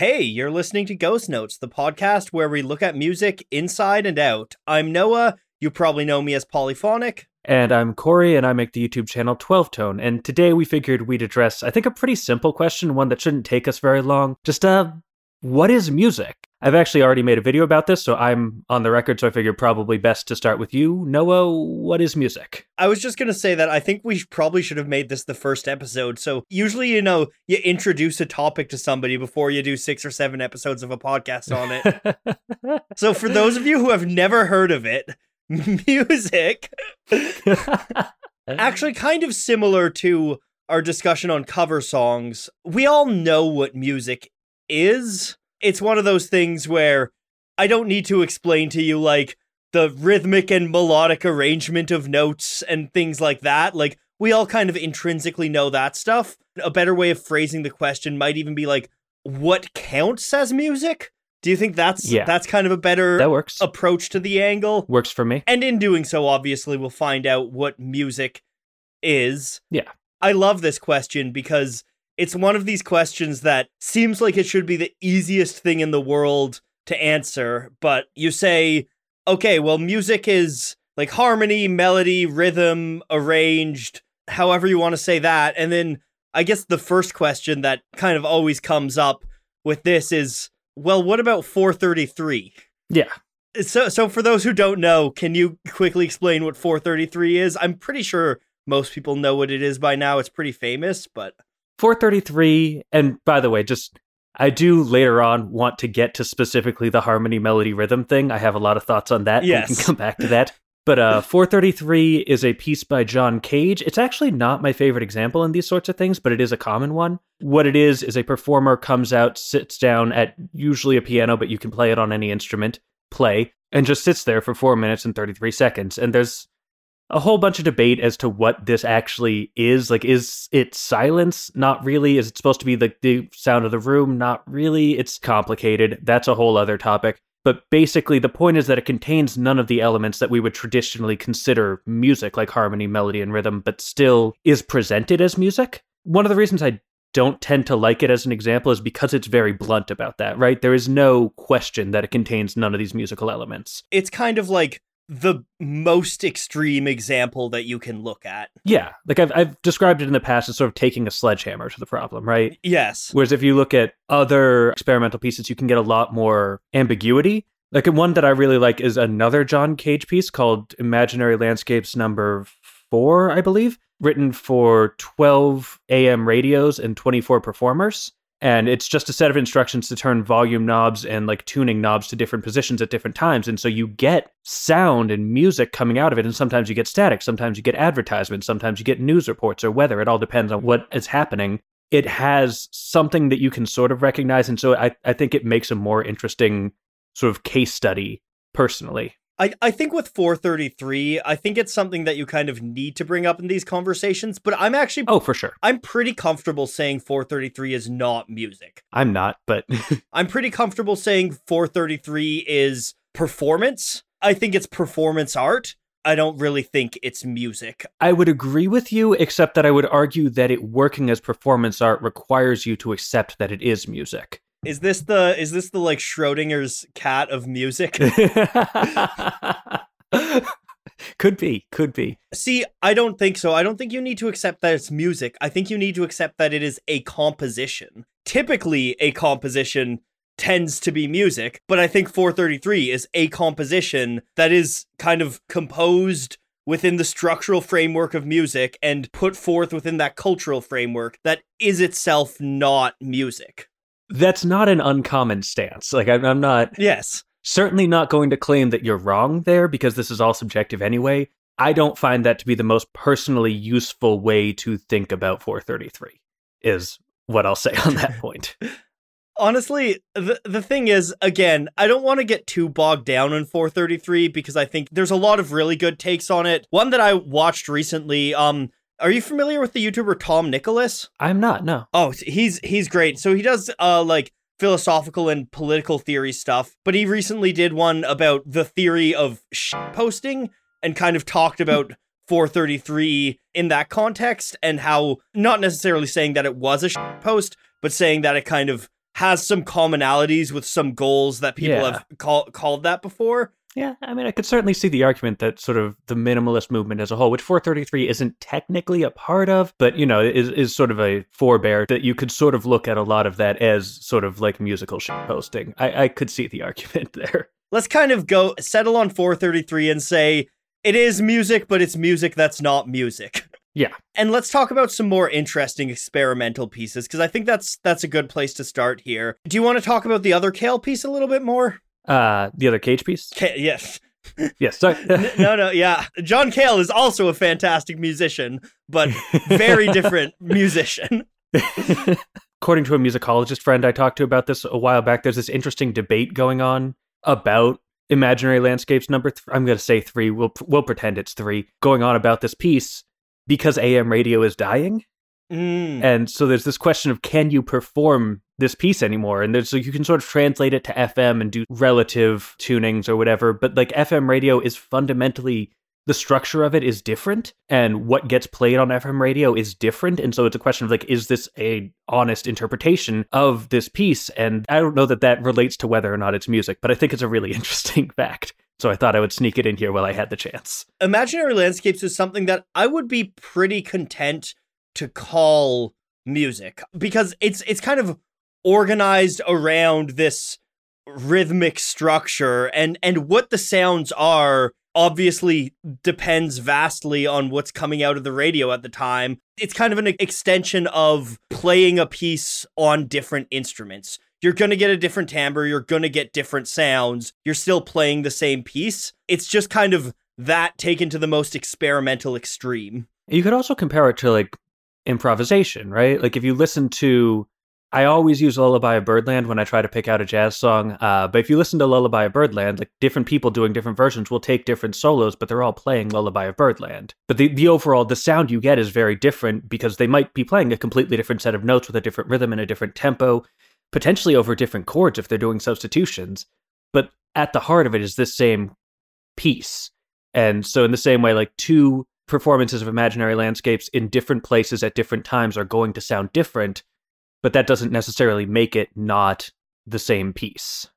Hey, you're listening to Ghost Notes, the podcast where we look at music inside and out. I'm Noah. You probably know me as Polyphonic. And I'm Cory, and I make the YouTube channel 12tone. And today we figured we'd address, I think, a pretty simple question, one that shouldn't take us very long. Just, uh, what is music? I've actually already made a video about this, so I'm on the record, so I figured probably best to start with you. Noah, what is music? I was just going to say that I think we probably should have made this the first episode. So usually, you know, you introduce a topic to somebody before you do six or seven episodes of a podcast on it. so for those of you who have never heard of it, music actually kind of similar to our discussion on cover songs. We all know what music is it's one of those things where I don't need to explain to you like the rhythmic and melodic arrangement of notes and things like that. Like we all kind of intrinsically know that stuff. A better way of phrasing the question might even be like what counts as music? Do you think that's yeah. that's kind of a better that works. approach to the angle? Works for me. And in doing so, obviously, we'll find out what music is. Yeah. I love this question because it's one of these questions that seems like it should be the easiest thing in the world to answer, but you say, okay, well, music is like harmony, melody, rhythm, arranged, however you want to say that. And then I guess the first question that kind of always comes up with this is, well, what about 433? Yeah. So so for those who don't know, can you quickly explain what 433 is? I'm pretty sure most people know what it is by now. It's pretty famous, but 433, and by the way, just I do later on want to get to specifically the harmony, melody, rhythm thing. I have a lot of thoughts on that. Yes. We can come back to that. But uh, 433 is a piece by John Cage. It's actually not my favorite example in these sorts of things, but it is a common one. What it is is a performer comes out, sits down at usually a piano, but you can play it on any instrument, play, and just sits there for four minutes and 33 seconds. And there's a whole bunch of debate as to what this actually is. Like, is it silence? Not really. Is it supposed to be the, the sound of the room? Not really. It's complicated. That's a whole other topic. But basically, the point is that it contains none of the elements that we would traditionally consider music, like harmony, melody, and rhythm, but still is presented as music. One of the reasons I don't tend to like it as an example is because it's very blunt about that, right? There is no question that it contains none of these musical elements. It's kind of like the most extreme example that you can look at. Yeah, like I've I've described it in the past as sort of taking a sledgehammer to the problem, right? Yes. Whereas if you look at other experimental pieces, you can get a lot more ambiguity. Like one that I really like is another John Cage piece called Imaginary Landscapes number 4, I believe, written for 12 AM radios and 24 performers and it's just a set of instructions to turn volume knobs and like tuning knobs to different positions at different times. And so you get sound and music coming out of it and sometimes you get static sometimes you get advertisements sometimes you get news reports or weather. It all depends on what is happening. It has something that you can sort of recognize and so i, I think it makes a more interesting sort of case study personally I, I think with 433, I think it's something that you kind of need to bring up in these conversations, but I'm actually Oh, for sure. I'm pretty comfortable saying 433 is not music. I'm not, but I'm pretty comfortable saying 433 is performance. I think it's performance art. I don't really think it's music. I would agree with you, except that I would argue that it working as performance art requires you to accept that it is music. Is this the is this the like Schrodinger's cat of music? could be, could be. See, I don't think so. I don't think you need to accept that it's music. I think you need to accept that it is a composition. Typically, a composition tends to be music, but I think 433 is a composition that is kind of composed within the structural framework of music and put forth within that cultural framework that is itself not music that's not an uncommon stance. Like I'm, I'm not. Yes. Certainly not going to claim that you're wrong there because this is all subjective anyway. I don't find that to be the most personally useful way to think about 433. Is what I'll say on that point. Honestly, the the thing is, again, I don't want to get too bogged down in 433 because I think there's a lot of really good takes on it. One that I watched recently, um, are you familiar with the YouTuber Tom Nicholas? I'm not. No. Oh, he's he's great. So he does uh like philosophical and political theory stuff, but he recently did one about the theory of sh- posting and kind of talked about 433 in that context and how not necessarily saying that it was a sh- post, but saying that it kind of has some commonalities with some goals that people Yeah. have call, called that before. Yeah, I mean, I could certainly see the argument that sort of the minimalist movement as a whole, which 433 isn't technically a part of, but you know, is is sort of a forebear that you could sort of look at a lot of that as sort of like musical shit posting. I, I could see the argument there. Let's kind of go settle on 433 and say it is music, but it's music that's not music. Yeah. And let's talk about some more interesting experimental pieces because I think that's that's a good place to start here. Do you want to talk about the other Cale piece a little bit more? Uh, the other cage piece. Ka- yes. Yes. Sorry. No, no, yeah. John Cale is also a fantastic musician, but very different musician. According to a musicologist friend I talked to about this a while back, there's this interesting debate going on about imaginary landscapes number th- I'm going to say 3 we'll we'll pretend it's 3 going on about this piece because AM radio is dying Mm. and so there's this question of can you perform this piece anymore. And there's you can sort of translate it to FM and do relative tunings or whatever but like FM radio is fundamentally the structure of it is different and what gets played on FM radio is different. And so it's a question of like is this a honest interpretation of this piece? And I don't know that that relates to whether or not it's music but I think it's a really interesting fact. So I thought I would sneak it in here while I had the chance. Imaginary landscapes is something that I would be pretty content to call music because it's it's kind of organized around this rhythmic structure and and what the sounds are obviously depends vastly on what's coming out of the radio at the time. It's kind of an extension of playing a piece on different instruments. You're going to get a different timbre you're going to get different sounds you're still playing the same piece. It's just kind of that taken to the most experimental extreme. You could also compare it to like improvisation, right? Like if you listen to, I always use Lullaby of Birdland when I try to pick out a jazz song. Uh, but if you listen to Lullaby of Birdland, like different people doing different versions will take different solos, but they're all playing Lullaby of Birdland. But the, the overall, the sound you get is very different because they might be playing a completely different set of notes with a different rhythm and a different tempo, potentially over different chords if they're doing substitutions. But at the heart of it is this same piece. And so, in the same way, like two performances of imaginary landscapes in different places at different times are going to sound different, but that doesn't necessarily make it not the same piece.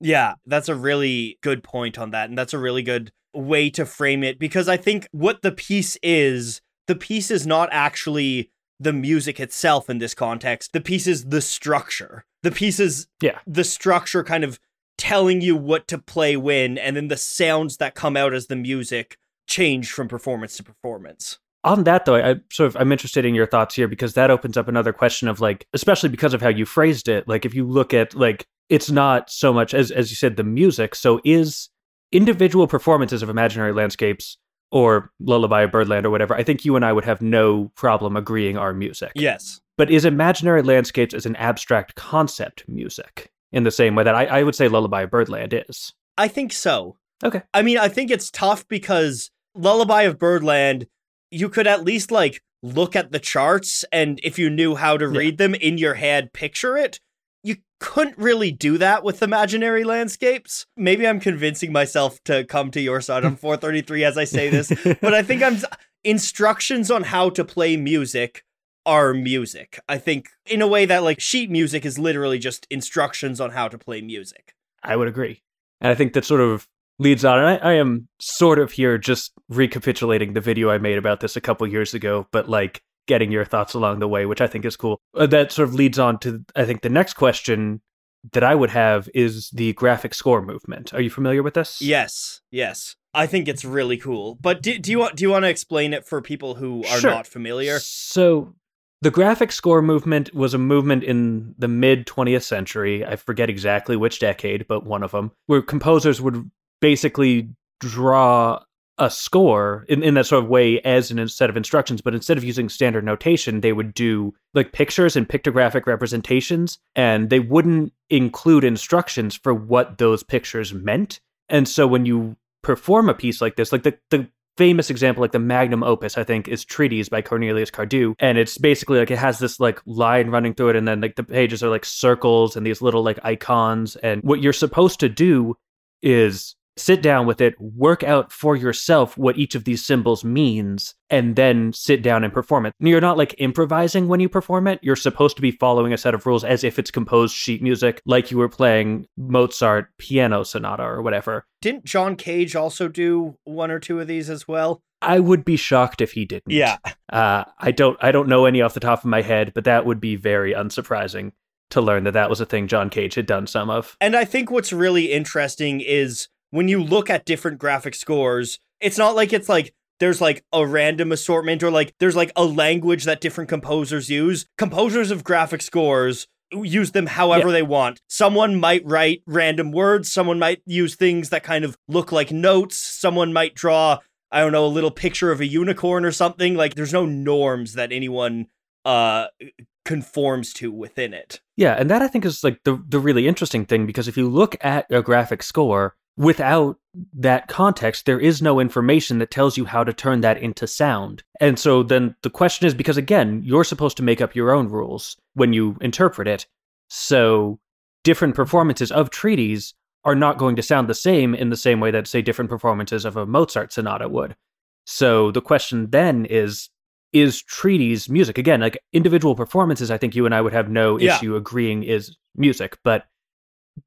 Yeah, that's a really good point on that. And that's a really good way to frame it because I think what the piece is, the piece is not actually the music itself in this context. The piece is the structure. The piece is Yeah. the structure kind of telling you what to play when, and then the sounds that come out as the music change from performance to performance. On that though, I sort of I'm interested in your thoughts here because that opens up another question of like, especially because of how you phrased it. Like, if you look at like, it's not so much as as you said the music. So is individual performances of imaginary landscapes or Lullaby of Birdland or whatever? I think you and I would have no problem agreeing are music. Yes. But is imaginary landscapes as an abstract concept music in the same way that I, I would say Lullaby of Birdland is? I think so. Okay. I mean, I think it's tough because Lullaby of Birdland, you could at least like look at the charts and if you knew how to Yeah. read them in your head, picture it. You couldn't really do that with imaginary landscapes. Maybe I'm convincing myself to come to your side on 433 as I say this, but I think I'm instructions on how to play music are music. I think in a way that like sheet music is literally just instructions on how to play music. I would agree. And I think that sort of leads on. And I, I am sort of here just recapitulating the video I made about this a couple years ago, but like getting your thoughts along the way, which I think is cool. Uh, that sort of leads on to, I think, the next question that I would have is the graphic score movement. Are you familiar with this? Yes, yes. I think it's really cool. But do, do you want do you want to explain it for people who are Sure. not familiar? So the graphic score movement was a movement in the mid 20th century. I forget exactly which decade, but one of them, where composers would basically draw a score in, in that sort of way as an set of instructions, but instead of using standard notation, they would do like pictures and pictographic representations, and they wouldn't include instructions for what those pictures meant. And so when you perform a piece like this, like the, the famous example, like the magnum opus, I think, is Treatise by Cornelius Cardew. And it's basically like it has this like line running through it, and then like the pages are like circles and these little like icons. And what you're supposed to do is sit down with it, work out for yourself what each of these symbols means, and then sit down and perform it. You're not like improvising when you perform it. You're supposed to be following a set of rules as if it's composed sheet music, like you were playing Mozart piano sonata or whatever. Didn't John Cage also do one or two of these as well? I would be shocked if he didn't. Yeah. Uh, I don't. I don't know any off the top of my head, but that would be very unsurprising to learn that that was a thing John Cage had done some of. And I think what's really interesting is when you look at different graphic scores, it's not like it's like there's like a random assortment or like there's like a language that different composers use. Composers of graphic scores use them however yeah. they want. Someone might write random words, someone might use things that kind of look like notes, someone might draw I don't know, a little picture of a unicorn or something. Like there's no norms that anyone uh conforms to within it. Yeah, and that I think is like the the really interesting thing because if you look at a graphic score without that context, there is no information that tells you how to turn that into sound. And so then the question is because again, you're supposed to make up your own rules when you interpret it. So different performances of treatise are not going to sound the same in the same way that say different performances of a Mozart sonata would. So the question then is is treatise music again like individual performances i think you and i would have no yeah. issue agreeing is music but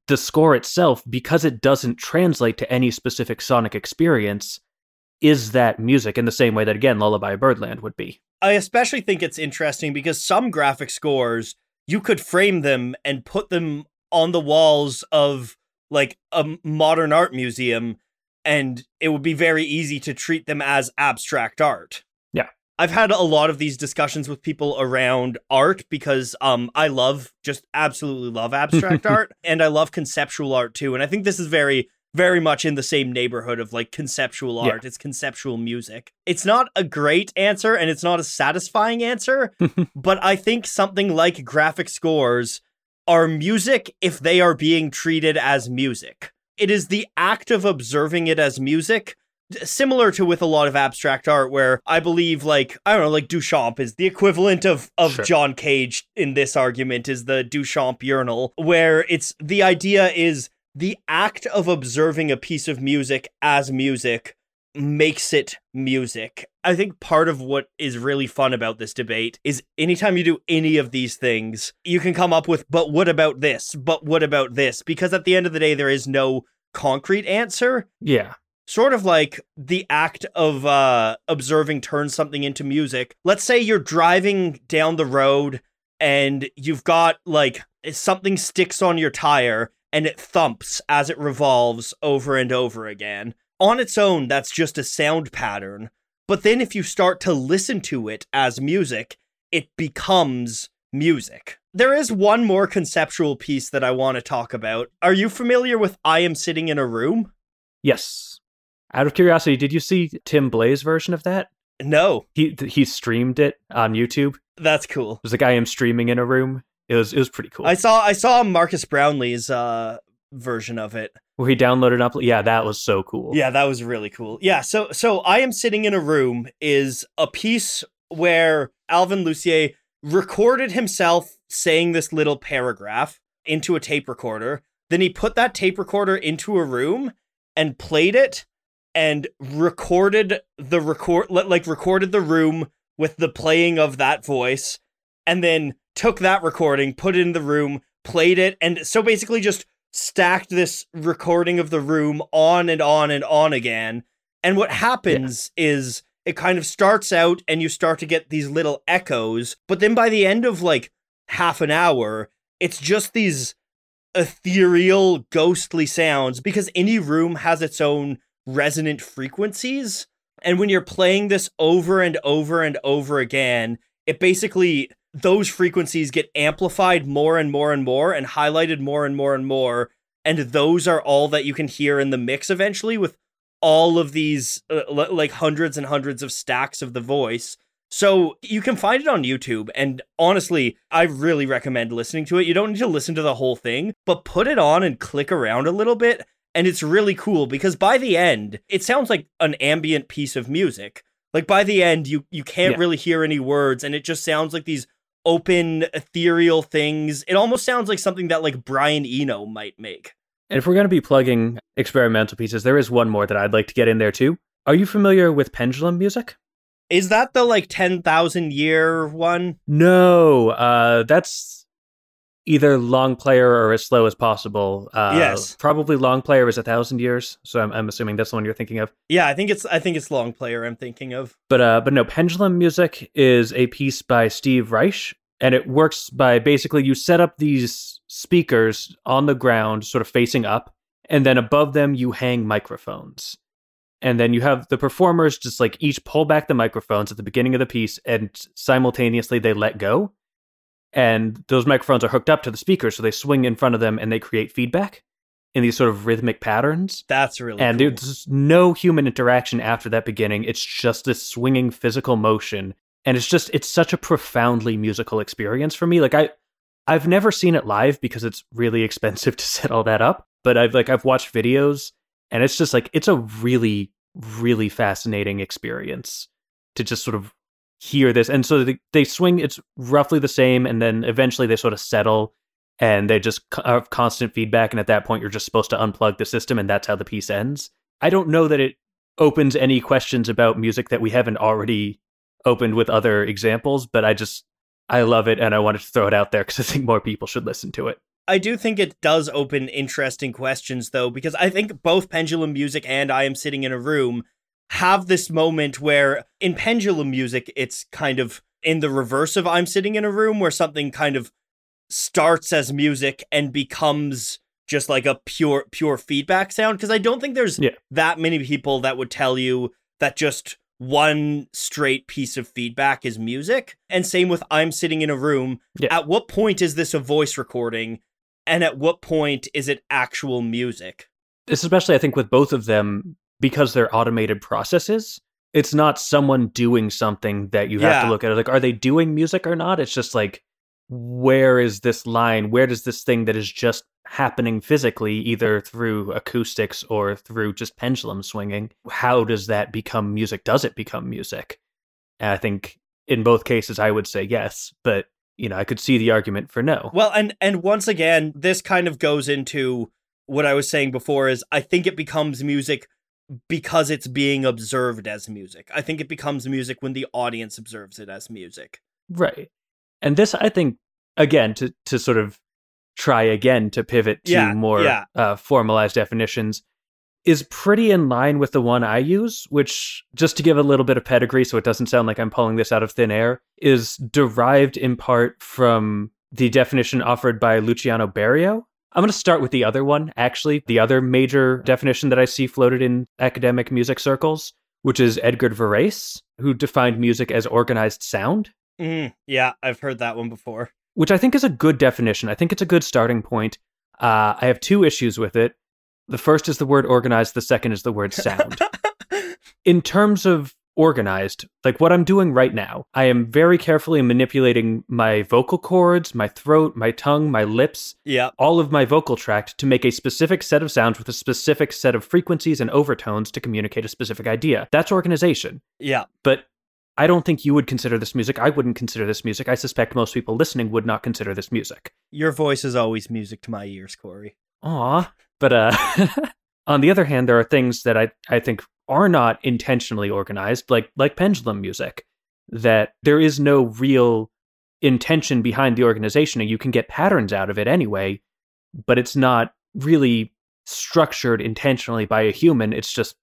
the score itself because it doesn't translate to any specific sonic experience is that music in the same way that again lullaby birdland would be. I especially think it's interesting because some graphic scores you could frame them and put them on the walls of like a modern art museum and it would be very easy to treat them as abstract art I've had a lot of these discussions with people around art because um I love just absolutely love abstract art and I love conceptual art too and I think this is very very much in the same neighborhood of like conceptual art yeah. it's conceptual music it's not a great answer and it's not a satisfying answer but I think something like graphic scores are music if they are being treated as music it is the act of observing it as music similar to with a lot of abstract art where I believe like I don't know like Duchamp is the equivalent of of sure. John Cage in this argument is the Duchamp urinal where it's the idea is the act of observing a piece of music as music makes it music. I think part of what is really fun about this debate is anytime you do any of these things, you can come up with, but what about this? But what about this? Because at the end of the day, there is no concrete answer. Yeah sort of like the act of uh, observing turns something into music. Let's say you're driving down the road and you've got like something sticks on your tire and it thumps as it revolves over and over again. On its own, that's just a sound pattern. But then if you start to listen to it as music, it becomes music. There is one more conceptual piece that I want to talk about. Are you familiar with I Am Sitting in a Room? Yes. Out of curiosity, did you see Tim Blaze version of that? No. He he streamed it on YouTube. That's cool. There's a guy him streaming in a room. It was it was pretty cool. I saw I saw Marques Brownlee's uh version of it. Where he downloaded up yeah, that was so cool. Yeah, that was really cool. Yeah, so so I am sitting in a room is a piece where Alvin Lucier recorded himself saying this little paragraph into a tape recorder. Then he put that tape recorder into a room and played it and recorded the record like recorded the room with the playing of that voice and then took that recording put it in the room played it and so basically just stacked this recording of the room on and on and on again and what happens yeah. is it kind of starts out and you start to get these little echoes but then by the end of like half an hour it's just these ethereal ghostly sounds because any room has its own resonant frequencies. And when you're playing this over and over and over again, it basically, those frequencies get amplified more and more and more and highlighted more and more and more. And those are all that you can hear in the mix eventually with all of these, uh, like hundreds and hundreds of stacks of the voice. So you can find it on YouTube. And honestly, I really recommend listening to it. You don't need to listen to the whole thing, but put it on and click around a little bit and it's really cool because by the end it sounds like an ambient piece of music like by the end you you can't yeah. really hear any words and it just sounds like these open ethereal things it almost sounds like something that like brian eno might make And if we're going to be plugging experimental pieces, there is one more that I'd like to get in there too. Are you familiar with pendulum music? Is that the like 10,000 year one? No, uh, that's either long player or as slow as possible. Uh, Yes. Probably long player is a thousand years. So I'm, I'm assuming that's the one you're thinking of. Yeah, I think it's I think it's long player I'm thinking of. But uh, but no, pendulum music is a piece by Steve Reich, and it works by basically you set up these speakers on the ground, sort of facing up, and then above them you hang microphones, and then you have the performers just like each pull back the microphones at the beginning of the piece, and simultaneously they let go, and those microphones are hooked up to the speakers, so they swing in front of them and they create feedback in these sort of rhythmic patterns. That's really and cool. there's no human interaction after that beginning. It's just this swinging physical motion. And it's just it's such a profoundly musical experience for me. Like i i've never seen it live because it's really expensive to set all that up but i've like i've watched videos and it's just like it's a really really fascinating experience to just sort of hear this and so they, they swing it's roughly the same and then eventually they sort of settle and they just have uh, constant feedback and at that point you're just supposed to unplug the system and that's how the piece ends. I don't know that it opens any questions about music that we haven't already opened with other examples but i just i love it and i wanted to throw it out there because i think more people should listen to it. I do think it does open interesting questions though because I think both pendulum music and I am sitting in a room have this moment where in pendulum music it's kind of in the reverse of I'm sitting in a room where something kind of starts as music and becomes just like a pure pure feedback sound. Because I don't think there's Yeah. that many people that would tell you that just one straight piece of feedback is music. And same with I'm sitting in a room. Yeah. at what point is this a voice recording? And at what point is it actual music? Especially i think with both of them because they're automated processes it's not someone doing something that you have Yeah. to look at like are they doing music or not? It's just like where is this line? Where does this thing that is just happening physically either through acoustics or through just pendulum swinging how does that become music? Does it become music? And i think in both cases i would say yes but you know i could see the argument for no. Well, and and once again, this kind of goes into what I was saying before is I think it becomes music because it's being observed as music. I think it becomes music when the audience observes it as music. Right. And this, I think, again, to, to sort of try again to pivot to Yeah, more yeah. uh, formalized definitions, is pretty in line with the one I use, which, just to give a little bit of pedigree so it doesn't sound like I'm pulling this out of thin air, is derived in part from the definition offered by Luciano Berio. I'm going to start with the other one, actually, the other major definition that I see floated in academic music circles, which is Edgard Varèse, who defined music as organized sound Mm, yeah, I've heard that one before. which I think is a good definition. I think it's a good starting point. Uh, I have two issues with it. The first is the word organized, the second is the word sound. In terms of organized, like what I'm doing right now, I am very carefully manipulating my vocal cords, my throat, my tongue, my lips, yeah, all of my vocal tract to make a specific set of sounds with a specific set of frequencies and overtones to communicate a specific idea. That's organization yeah. but I don't think you would consider this music. I wouldn't consider this music. I suspect most people listening would not consider this music. Your voice is always music to my ears, Cory. Aw. But uh on the other hand, there are things that I, I think are not intentionally organized, like like pendulum music, that there is no real intention behind the organization, and you can get patterns out of it anyway, but it's not really structured intentionally by a human. It's just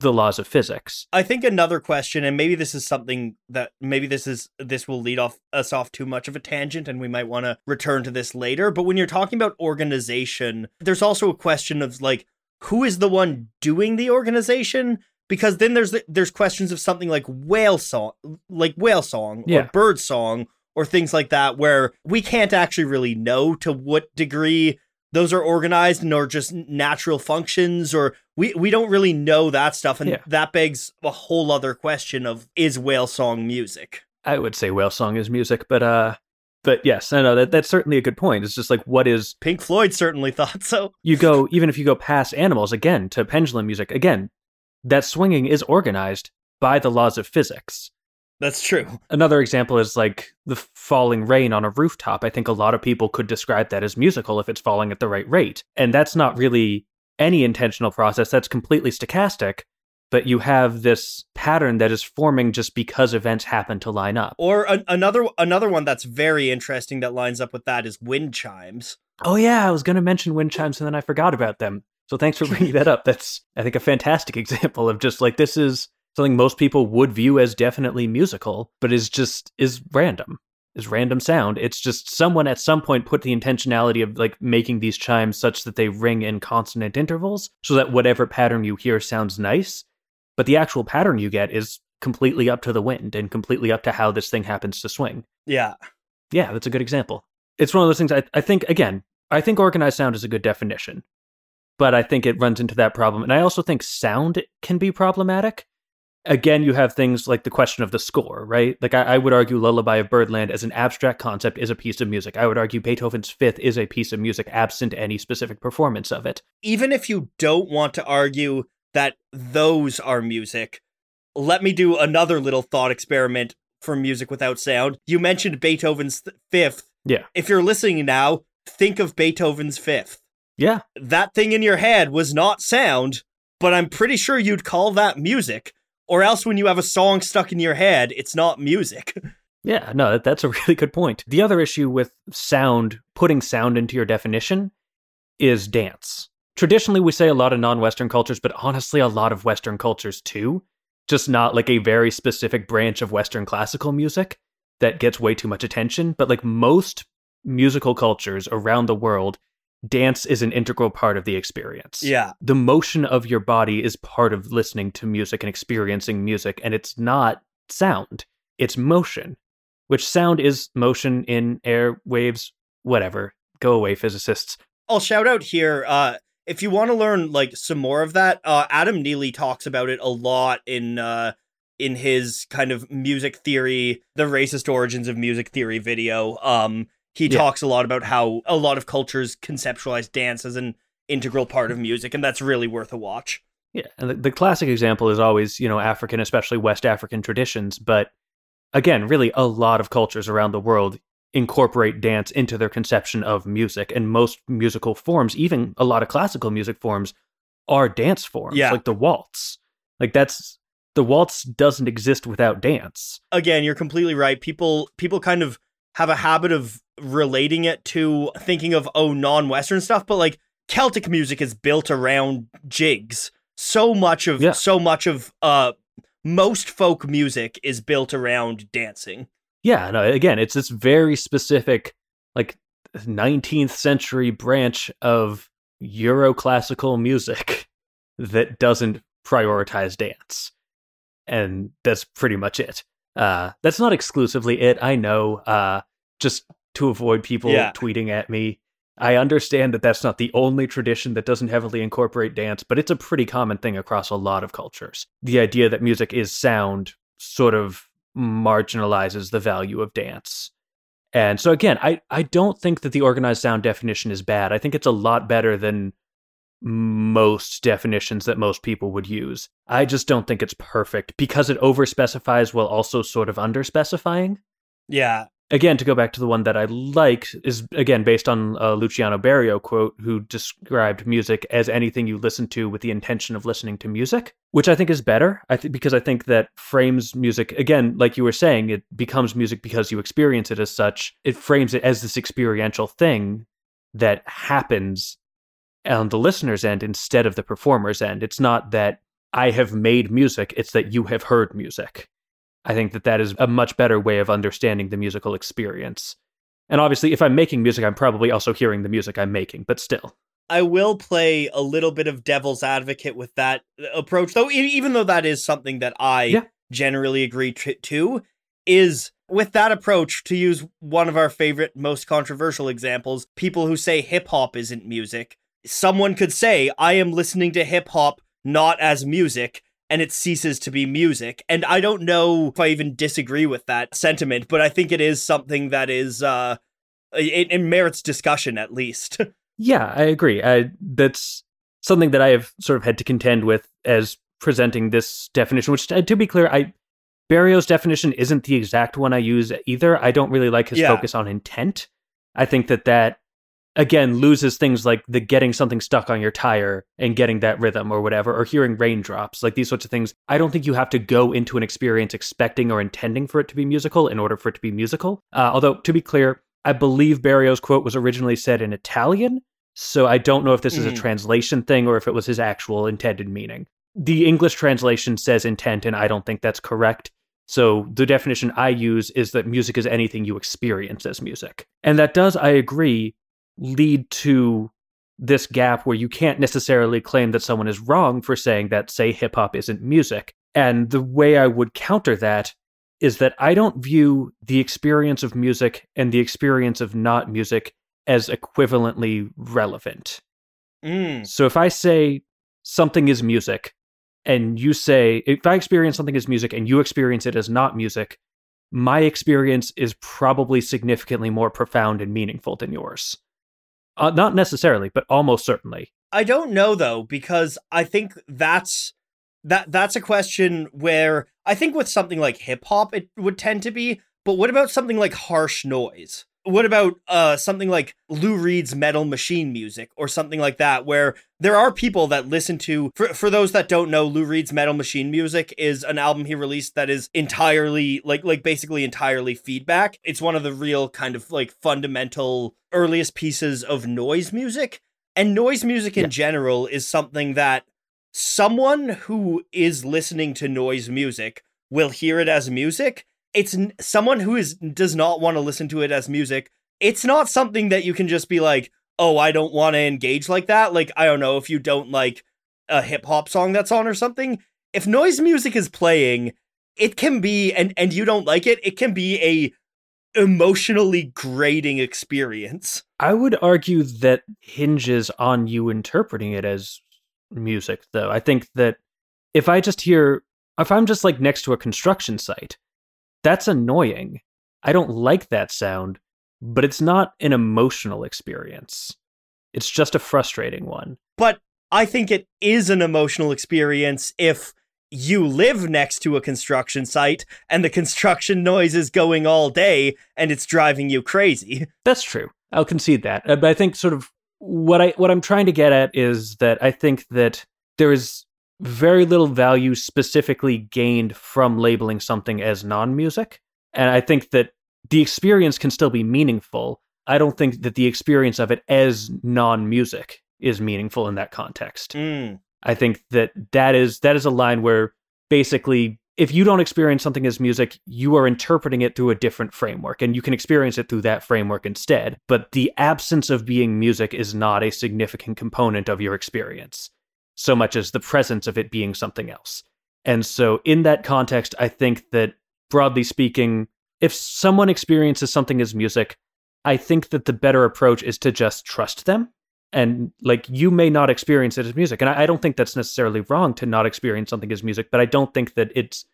the laws of physics. I think another question, and maybe this is something that maybe this is this will lead off us off too much of a tangent, and we might want to return to this later. But when you're talking about organization, there's also a question of like who is the one doing the organization? Because then there's there's questions of something like whale song, like whale song Yeah. or bird song or things like that, where we can't actually really know to what degree those are organized and are just natural functions or we, we don't really know that stuff and Yeah. that begs a whole other question of is whale song music I would say whale song is music, but uh, but yes, I know that that's certainly a good point. It's just like what is pink floyd certainly thought so you go even if you go past animals again to pendulum music again, that swinging is organized by the laws of physics. That's true. Another example is like the falling rain on a rooftop. I think a lot of people could describe that as musical if it's falling at the right rate. And that's not really any intentional process, that's completely stochastic. But you have this pattern that is forming just because events happen to line up. Or an- another another one that's very interesting that lines up with that is wind chimes. Oh yeah, I was going to mention wind chimes and then I forgot about them. So thanks for bringing that up. That's I think a fantastic example of just like this is something most people would view as definitely musical, but is just is random. Is random sound. It's just someone at some point put the intentionality of like making these chimes such that they ring in consonant intervals so that whatever pattern you hear sounds nice, but the actual pattern you get is completely up to the wind and completely up to how this thing happens to swing. Yeah. Yeah, that's a good example. It's one of those things I, I think again, I think organized sound is a good definition. But I think it runs into that problem. And I also think sound can be problematic again, you have things like the question of the score, right? Like I, I, would argue Lullaby of Birdland as an abstract concept is a piece of music. I would argue Beethoven's Fifth is a piece of music absent any specific performance of it. Even if you don't want to argue that those are music, let me do another little thought experiment for music without sound. You mentioned Beethoven's th- Fifth. Yeah. If you're listening now, think of Beethoven's Fifth. Yeah. That thing in your head was not sound, but I'm pretty sure you'd call that music or else when you have a song stuck in your head, it's not music. Yeah, no, that's a really good point. The other issue with sound, putting sound into your definition, is dance. Traditionally, we say a lot of non Western cultures, but honestly, a lot of Western cultures too. Just not like a very specific branch of Western classical music that gets way too much attention. But like most musical cultures around the world, dance is an integral part of the experience. Yeah. The motion of your body is part of listening to music and experiencing music, and it's not sound, it's motion, which sound is motion in air, waves, whatever. Go away, physicists. I'll shout out here. Uh, if you want to learn like some more of that, uh, Adam Neely talks about it a lot in uh, in his kind of music theory, the racist origins of music theory video. Um, he yeah. talks a lot about how a lot of cultures conceptualize dance as an integral part of music, and that's really worth a watch. Yeah, and the, the classic example is always, you know, African, especially West African traditions. But again, really, a lot of cultures around the world incorporate dance into their conception of music, and most musical forms, even a lot of classical music forms, are dance forms, yeah. like the waltz. Like that's the waltz doesn't exist without dance. Again, you're completely right. People people kind of have a habit of relating it to thinking of oh non-western stuff but like celtic music is built around jigs so much of yeah. so much of uh most folk music is built around dancing yeah no again it's this very specific like 19th century branch of euroclassical music that doesn't prioritize dance and that's pretty much it uh that's not exclusively it i know uh just to avoid people yeah. tweeting at me. I understand that that's not the only tradition that doesn't heavily incorporate dance, but it's a pretty common thing across a lot of cultures. The idea that music is sound sort of marginalizes the value of dance. And so again, I, I don't think that the organized sound definition is bad. I think it's a lot better than most definitions that most people would use. I just don't think it's perfect because it overspecifies while also sort of underspecifying. Yeah again, to go back to the one that I like, is again based on a Luciano Berio quote, who described music as anything you listen to with the intention of listening to music, which I think is better. I think because I think that frames music again, like you were saying, it becomes music because you experience it as such. It frames it as this experiential thing that happens on the listener's end instead of the performer's end. It's not that I have made music; it's that you have heard music. I think that that is a much better way of understanding the musical experience. And obviously, if I'm making music, I'm probably also hearing the music I'm making, but still. I will play a little bit of devil's advocate with that uh, approach, though, even though that is something that I yeah. generally agree to, is with that approach, to use one of our favorite, most controversial examples, people who say hip hop isn't music. Someone could say, I am listening to hip hop not as music, and it ceases to be music. And I don't know if I even disagree with that sentiment, but I think it is something that is uh it, it merits discussion at least. yeah, I agree. I, that's something that I have sort of had to contend with as presenting this definition. Which, uh, to be clear, I Berio's definition isn't the exact one I use either. I don't really like his Yeah. focus on intent. I think that that again loses things like the getting something stuck on your tire and getting that rhythm or whatever or hearing raindrops like these sorts of things i don't think you have to go into an experience expecting or intending for it to be musical in order for it to be musical uh, although to be clear i believe Berio's quote was originally said in italian so i don't know if this is a Mhm. translation thing or if it was his actual intended meaning the english translation says intent and i don't think that's correct so the definition I use is that music is anything you experience as music. And that does, I agree, lead to this gap where you can't necessarily claim that someone is wrong for saying that, say, hip hop isn't music. And the way I would counter that is that I don't view the experience of music and the experience of not music as equivalently relevant. Mm. So if I say something is music, and you say, if I experience something as music and you experience it as not music, my experience is probably significantly more profound and meaningful than yours. Uh, not necessarily, but almost certainly. I don't know though because I think that's that that's a question where I think with something like hip hop it would tend to be, but what about something like harsh noise? What about uh something like Lou Reed's metal machine music or something like that where there are people that listen to for for those that don't know Lou Reed's metal machine music is an album he released that is entirely like like basically entirely feedback. It's one of the real kind of like fundamental earliest pieces of noise music. And noise music in Yeah. general is something that someone who is listening to noise music will hear it as music. It's someone who is does not want to listen to it as music. It's not something that you can just be like, "Oh, I don't want to engage like that." Like, I don't know if you don't like a hip hop song that's on or something. If noise music is playing, it can be and and you don't like it, it can be a emotionally grating experience. I would argue that hinges on you interpreting it as music, though. I think that if I just hear, if I'm just like next to a construction site, that's annoying. I don't like that sound, but it's not an emotional experience. It's just a frustrating one. but I think it is an emotional experience if you live next to a construction site and the construction noise is going all day and it's driving you crazy. That's true. I'll concede that. Uh, But I think sort of what I what I'm trying to get at is that I think that there is very little value specifically gained from labeling something as non-music. And I think that the experience can still be meaningful. I don't think that the experience of it as non-music is meaningful in that context. Mm. I think that that is that is a line where basically if you don't experience something as music, you are interpreting it through a different framework and you can experience it through that framework instead. But the absence of being music is not a significant component of your experience so much as the presence of it being something else. And so in that context, I think that broadly speaking, if someone experiences something as music, I think that the better approach is to just trust them. And like you may not experience it as music. And I, I don't think that's necessarily wrong to not experience something as music but i don't think that it's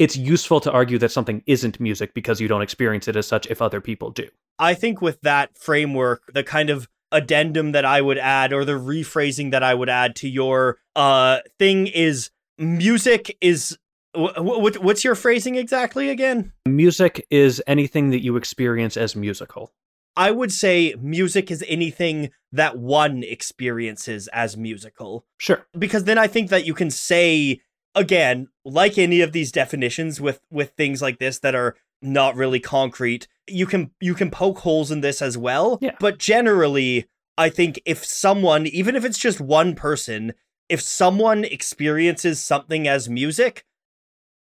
it's useful to argue that something isn't music because you don't experience it as such if other people do. I think with that framework, the kind of addendum that I would add or the rephrasing that I would add to your uh thing is music is wh- wh- what's your phrasing exactly again? music is anything that you experience as musical I would say music is anything that one experiences as musical. sure Because then I think that you can say again, like any of these definitions with with things like this that are not really concrete, you can you can poke holes in this as well. Yeah. But generally, I think if someone, even if it's just one person, if someone experiences something as music,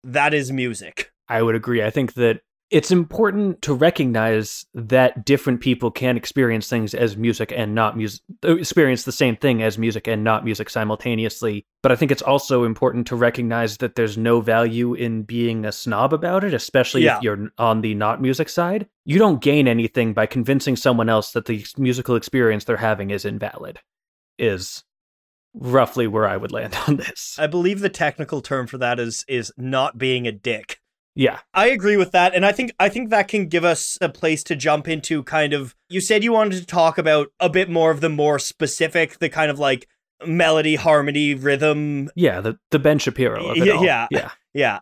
that is music. i would agree i think that it's important to recognize that different people can experience things as music and not music experience the same thing as music and not music simultaneously but i think it's also important to recognize that there's no value in being a snob about it especially Yeah. if you're on the not music side you don't gain anything by convincing someone else that the musical experience they're having is invalid is roughly where i would land on this I believe the technical term for that is is not being a dick. Yeah I agree with that, and I think I think that can give us a place to jump into kind of. You said you wanted to talk about a bit more of the more specific, the kind of like melody, harmony, rhythm. yeah the, the ben shapiro of it all. yeah. yeah Yeah,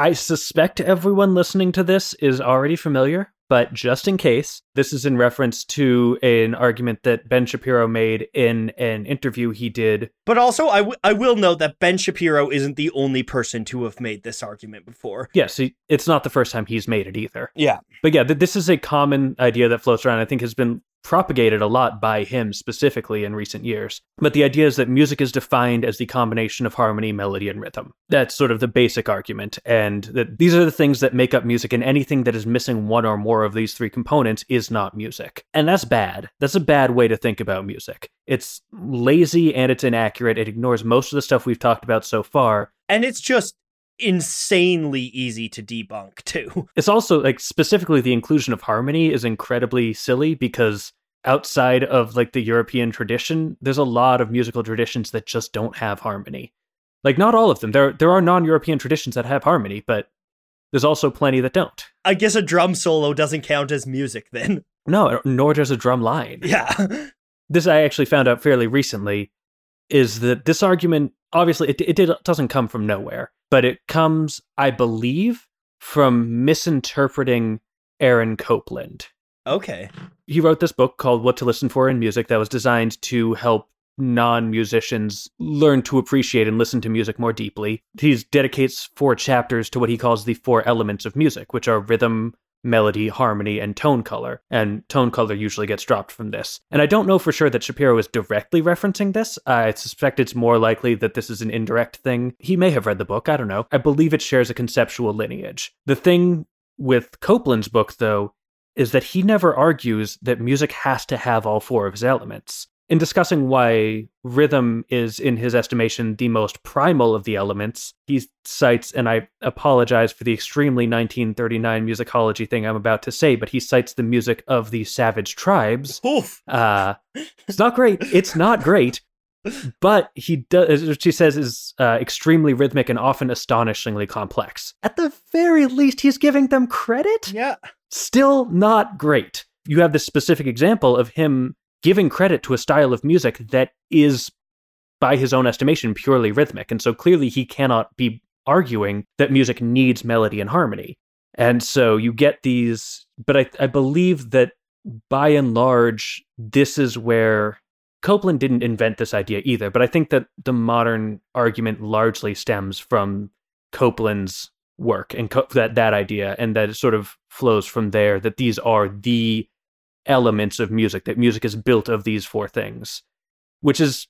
I suspect everyone listening to this is already familiar, but just in case, this is in reference to an argument that Ben Shapiro made in an interview he did. But also, I, w- I will note that Ben Shapiro isn't the only person to have made this argument before. Yes, he, it's not the first time he's made it either. Yeah. But yeah, th- this is a common idea that floats around. I think has been propagated a lot by him specifically in recent years. But the idea is that music is defined as the combination of harmony, melody, and rhythm. That's sort of the basic argument. And that these are the things that make up music, and anything that is missing one or more of these three components is not music. And that's bad. That's a bad way to think about music. It's lazy and it's inaccurate. It ignores most of the stuff we've talked about so far. And it's just insanely easy to debunk too. It's also like specifically the inclusion of harmony is incredibly silly because outside of like the European tradition, there's a lot of musical traditions that just don't have harmony. Like not all of them. There there are non-European traditions that have harmony, but there's also plenty that don't. I guess a drum solo doesn't count as music then. No, nor does a drum line. Yeah. This I actually found out fairly recently is that this argument obviously it it, it doesn't come from nowhere, but it comes I believe from misinterpreting Aaron Copland. okay. he wrote this book called What to Listen for in Music that was designed to help non musicians learn to appreciate and listen to music more deeply. He dedicates four chapters to what he calls the four elements of music, which are rhythm, melody, harmony, and tone color. And tone color usually gets dropped from this. And I don't know for sure that Shapiro is directly referencing this. I suspect it's more likely that this is an indirect thing. He may have read the book, I don't know. I believe it shares a conceptual lineage. The thing with Copland's book, though, is that he never argues that music has to have all four of his elements. In discussing why rhythm is, in his estimation, the most primal of the elements, he cites, and I apologize for the extremely 1939 musicology thing I'm about to say, but he cites the music of the savage tribes. Uh, it's not great. It's not great. But he does, what she says is uh, extremely rhythmic and often astonishingly complex. At the very least, he's giving them credit Yeah. still not great. You have this specific example of him giving credit to a style of music that is, by his own estimation, purely rhythmic. And so clearly he cannot be arguing that music needs melody and harmony. And so you get these, but I, I believe that by and large, this is where Copland didn't invent this idea either. But I think that the modern argument largely stems from Copland's work and co- that that idea, and that it sort of flows from there. That these are the elements of music. That music is built of these four things, which is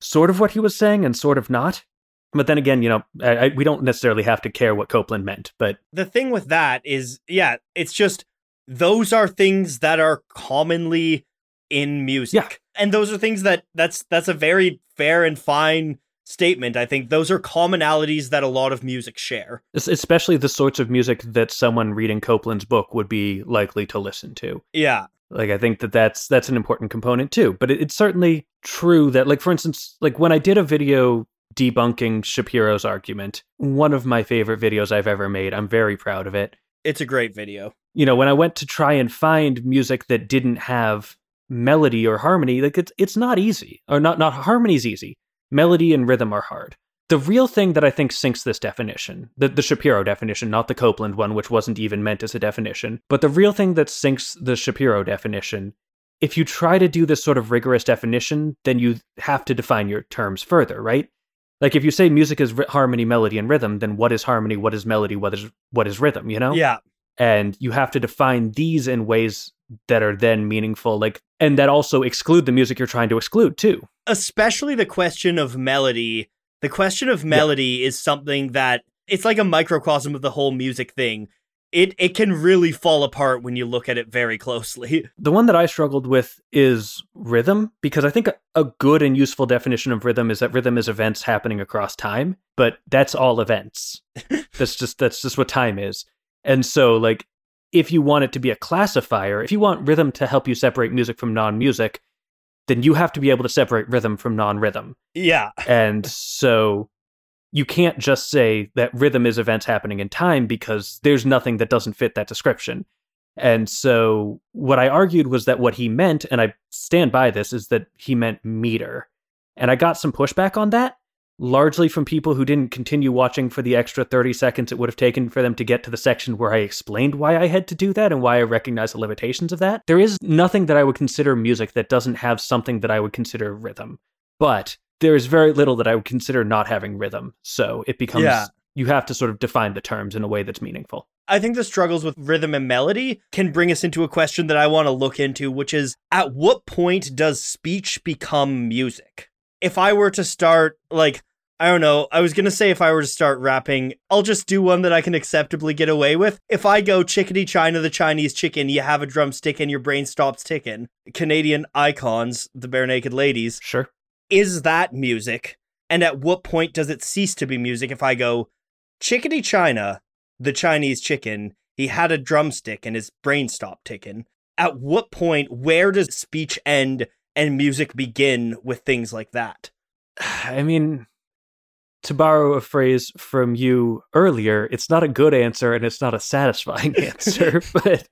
sort of what he was saying and sort of not. But then again, you know, I, I, we don't necessarily have to care what Copland meant. But The thing with that is, yeah, it's just those are things that are commonly in music. Yeah. And those are things that that's that's a very fair and fine statement. I think those are commonalities that a lot of music share. es- especially the sorts of music that someone reading Copland's book would be likely to listen to. Yeah. Like I think that that's that's an important component too. But it, it's certainly true that, like for instance, like when I did a video debunking Shapiro's argument, one of my favorite videos I've ever made. I'm very proud of it. It's a great video. You know, when I went to try and find music that didn't have melody or harmony, like it's it's not easy. Or not not harmony's easy. Melody and rhythm are hard. The real thing that I think sinks this definition, the, the Shapiro definition, not the Copland one, which wasn't even meant as a definition, but the real thing that sinks the Shapiro definition, if you try to do this sort of rigorous definition, then you have to define your terms further, right? Like if you say music is ri- harmony, melody, and rhythm, then what is harmony? What is melody? What is what is rhythm? You know? Yeah. and you have to define these in ways that are then meaningful like and that also exclude the music you're trying to exclude too Especially the question of melody. The question of melody is something that it's like a microcosm of the whole music thing. It it can really fall apart when you look at it very closely. the one that i struggled with is rhythm because i think a, a good and useful definition of rhythm is that rhythm is events happening across time but that's all events that's just that's just what time is and so like if you want it to be a classifier if you want rhythm to help you separate music from non-music then you have to be able to separate rhythm from non-rhythm Yeah. And so you can't just say that rhythm is events happening in time because there's nothing that doesn't fit that description. And so what I argued was that what he meant, and I stand by this, is that he meant meter. And I got some pushback on that largely from people who didn't continue watching for the extra 30 seconds it would have taken for them to get to the section where I explained why I had to do that and why I recognize the limitations of that. There is nothing that I would consider music that doesn't have something that I would consider rhythm. But there is very little that I would consider not having rhythm. So it becomes Yeah. you have to sort of define the terms in a way that's meaningful. I think the struggles with rhythm and melody can bring us into a question that I want to look into, which is at what point does speech become music? If I were to start, like, I don't know, I was going to say if I were to start rapping, I'll just do one that I can acceptably get away with. If I go chickadee China, the Chinese chicken, you have a drumstick and your brain stops ticking, Canadian icons, the Barenaked Ladies, Sure. is that music? And at what point does it cease to be music if I go, Chickadee China, the Chinese chicken, he had a drumstick and his brain stopped ticking? At what point, where does speech end and music begin with things like that? I mean, to borrow a phrase from you earlier, it's not a good answer and it's not a satisfying answer, but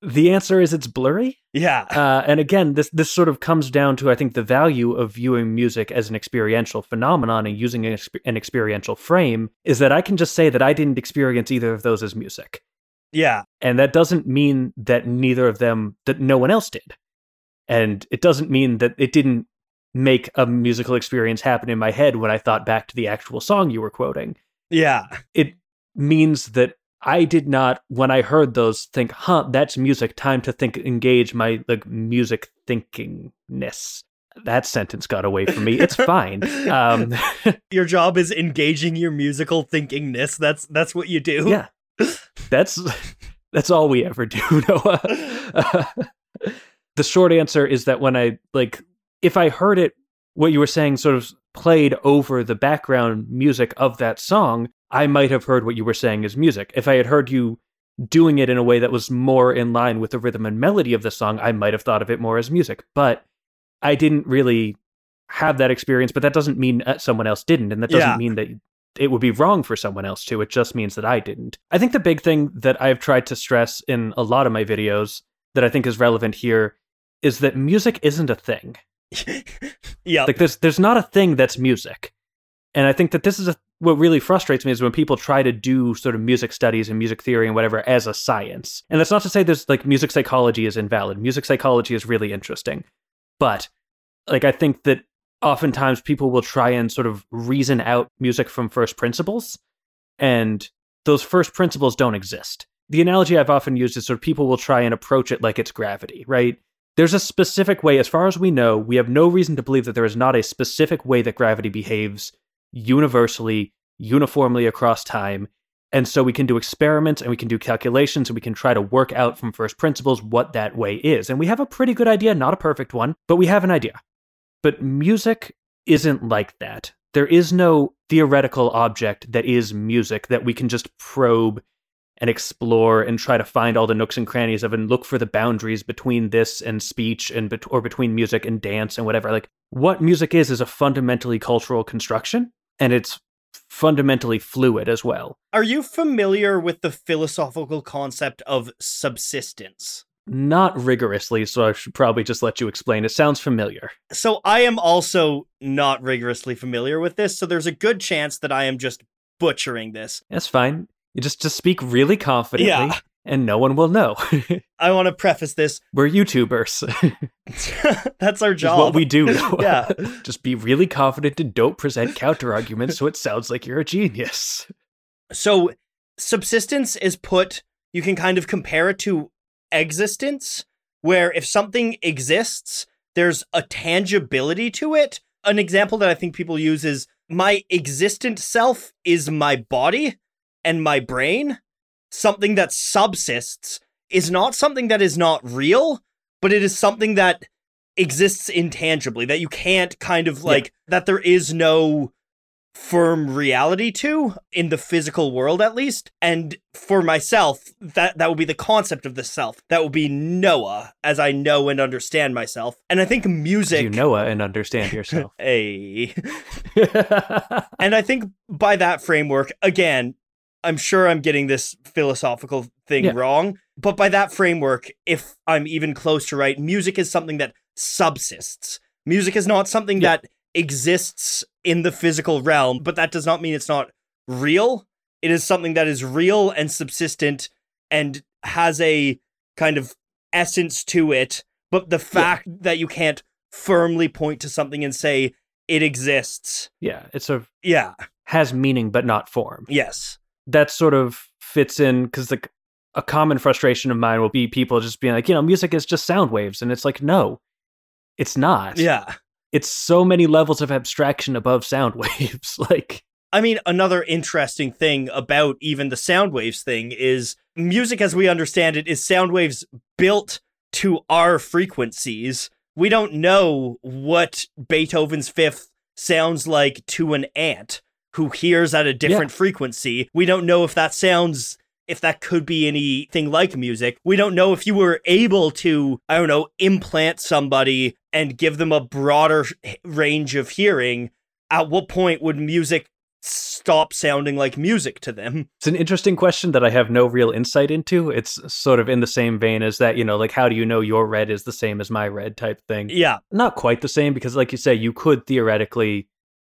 the answer is it's blurry. Yeah. Uh, and again, this this sort of comes down to I think the value of viewing music as an experiential phenomenon and using an, exp- an experiential frame is that I can just say that I didn't experience either of those as music, Yeah. and that doesn't mean that neither of them that no one else did, and it doesn't mean that it didn't make a musical experience happen in my head when I thought back to the actual song you were quoting Yeah. it means that I did not, when I heard those, think, "Huh, that's music." Time to think, engage my like music thinkingness. That sentence got away from me. It's fine. Um, Your job is engaging your musical thinkingness. That's that's what you do. yeah, that's that's all we ever do, Noah. Uh, the short answer is that when I like, if I heard it, what you were saying sort of played over the background music of that song, I might have heard what you were saying as music. If I had heard you doing it in a way that was more in line with the rhythm and melody of the song, I might have thought of it more as music. But I didn't really have that experience, but that doesn't mean uh, someone else didn't. And that doesn't Yeah. mean that it would be wrong for someone else to. It just means that I didn't. I think the big thing that I've tried to stress in a lot of my videos that I think is relevant here is that music isn't a thing. yeah. Like there's there's not a thing that's music. And I think that this is a, what really frustrates me is when people try to do sort of music studies and music theory and whatever as a science. And that's not to say there's like music psychology is invalid. Music psychology is really interesting. But like I think that oftentimes people will try and sort of reason out music from first principles and those first principles don't exist. The analogy I've often used is sort of people will try and approach it like it's gravity, right? There's a specific way, as far as we know, we have no reason to believe that there is not a specific way that gravity behaves universally, uniformly across time. And so we can do experiments and we can do calculations and we can try to work out from first principles what that way is. And we have a pretty good idea, not a perfect one, but we have an idea. But music isn't like that. There is no theoretical object that is music that we can just probe and explore and try to find all the nooks and crannies of and look for the boundaries between this and speech and bet- or between music and dance and whatever. Like what music is is a fundamentally cultural construction and it's fundamentally fluid as well. Are you familiar with the philosophical concept of subsistence? Not rigorously, so I should probably just let you explain. It sounds familiar. So I am also not rigorously familiar with this, so there's a good chance that I am just butchering this. That's fine. You just just speak really confidently Yeah. and no one will know. I want to preface this. We're YouTubers. That's our job. what we do. Yeah. just be really confident and don't present counter arguments so it sounds like you're a genius. So subsistence is put, you can kind of compare it to existence, where if something exists, there's a tangibility to it. An example that I think people use is my existent self is my body and my brain. Something that subsists is not something that is not real, but it is something that exists intangibly, that you can't kind of like, that there is no firm reality to in the physical world at least and for myself that that would be the concept of the self that would be noah as i know and understand myself and i think music You know it and understand yourself. a and i think by that framework again i'm sure i'm getting this philosophical thing Yeah. wrong but by that framework if i'm even close to right music is something that subsists music is not something Yeah. that exists in the physical realm, but that does not mean it's not real. It is something that is real and subsistent and has a kind of essence to it. But the fact yeah. that you can't firmly point to something and say it exists. Yeah, it's a yeah has meaning but not form. Yes, that sort of fits in because the a common frustration of mine will be people just being like, you know, music is just sound waves, and it's like, no, it's not. Yeah, it's so many levels of abstraction above sound waves. like, I mean, another interesting thing about even the sound waves thing is music, as we understand it, is sound waves built to our frequencies we don't know what Beethoven's fifth sounds like to an ant who hears at a different yeah. frequency. We don't know if that sounds if that could be anything like music. We don't know if you were able to, I don't know, implant somebody and give them a broader range of hearing. At what point would music stop sounding like music to them? It's an interesting question that I have no real insight into. It's sort of in the same vein as that, you know, like how do you know your red is the same as my red type thing? Yeah. Not quite the same because like you say, you could theoretically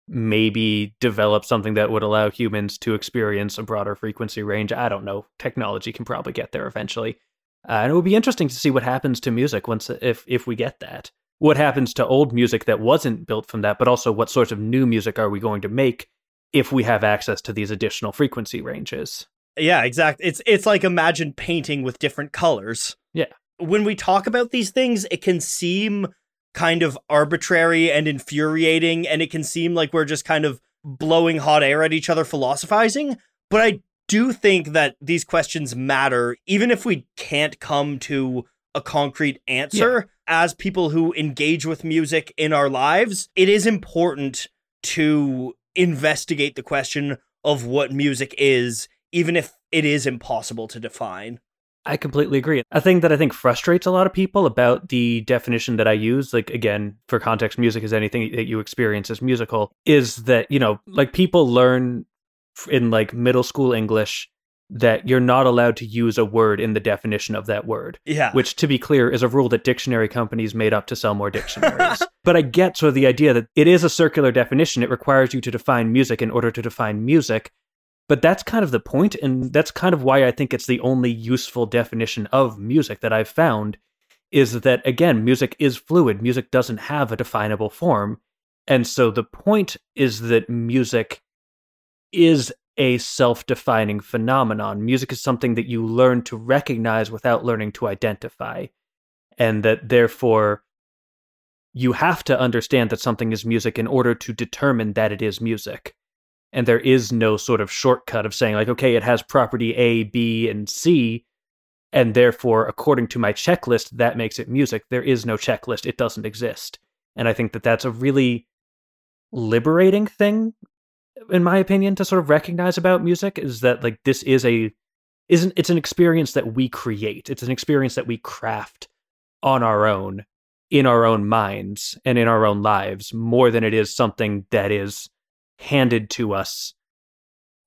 maybe develop something that would allow humans to experience a broader frequency range. I don't know. Technology can probably get there eventually. Uh, and it would be interesting to see what happens to music once if if we get that. What happens to old music that wasn't built from that, but also what sorts of new music are we going to make if we have access to these additional frequency ranges. Yeah, exactly. It's it's like imagine painting with different colors. Yeah. When we talk about these things, it can seem kind of arbitrary and infuriating and it can seem like we're just kind of blowing hot air at each other philosophizing, but I do think that these questions matter even if we can't come to a concrete answer yeah. as people who engage with music in our lives. It is important to investigate the question of what music is, even if it is impossible to define. I completely agree. A thing that I think frustrates a lot of people about the definition that I use, like again, for context, music is anything that you experience as musical, is that, you know, like people learn in like middle school English that you're not allowed to use a word in the definition of that word. Yeah. Which, to be clear, is a rule that dictionary companies made up to sell more dictionaries. but I get sort of the idea that it is a circular definition. It requires you to define music in order to define music. But that's kind of the point, and that's kind of why I think it's the only useful definition of music that I've found is that, again, music is fluid. Music doesn't have a definable form. And so the point is that music is a self defining phenomenon. Music is something that you learn to recognize without learning to identify. And that therefore, you have to understand that something is music in order to determine that it is music. And there is no sort of shortcut of saying, like, okay, it has property A, B, and C. And therefore, according to my checklist, that makes it music. There is no checklist, it doesn't exist. And I think that that's a really liberating thing in my opinion, to sort of recognize about music is that like this is a isn't it's an experience that we create. It's an experience that we craft on our own, in our own minds and in our own lives, more than it is something that is handed to us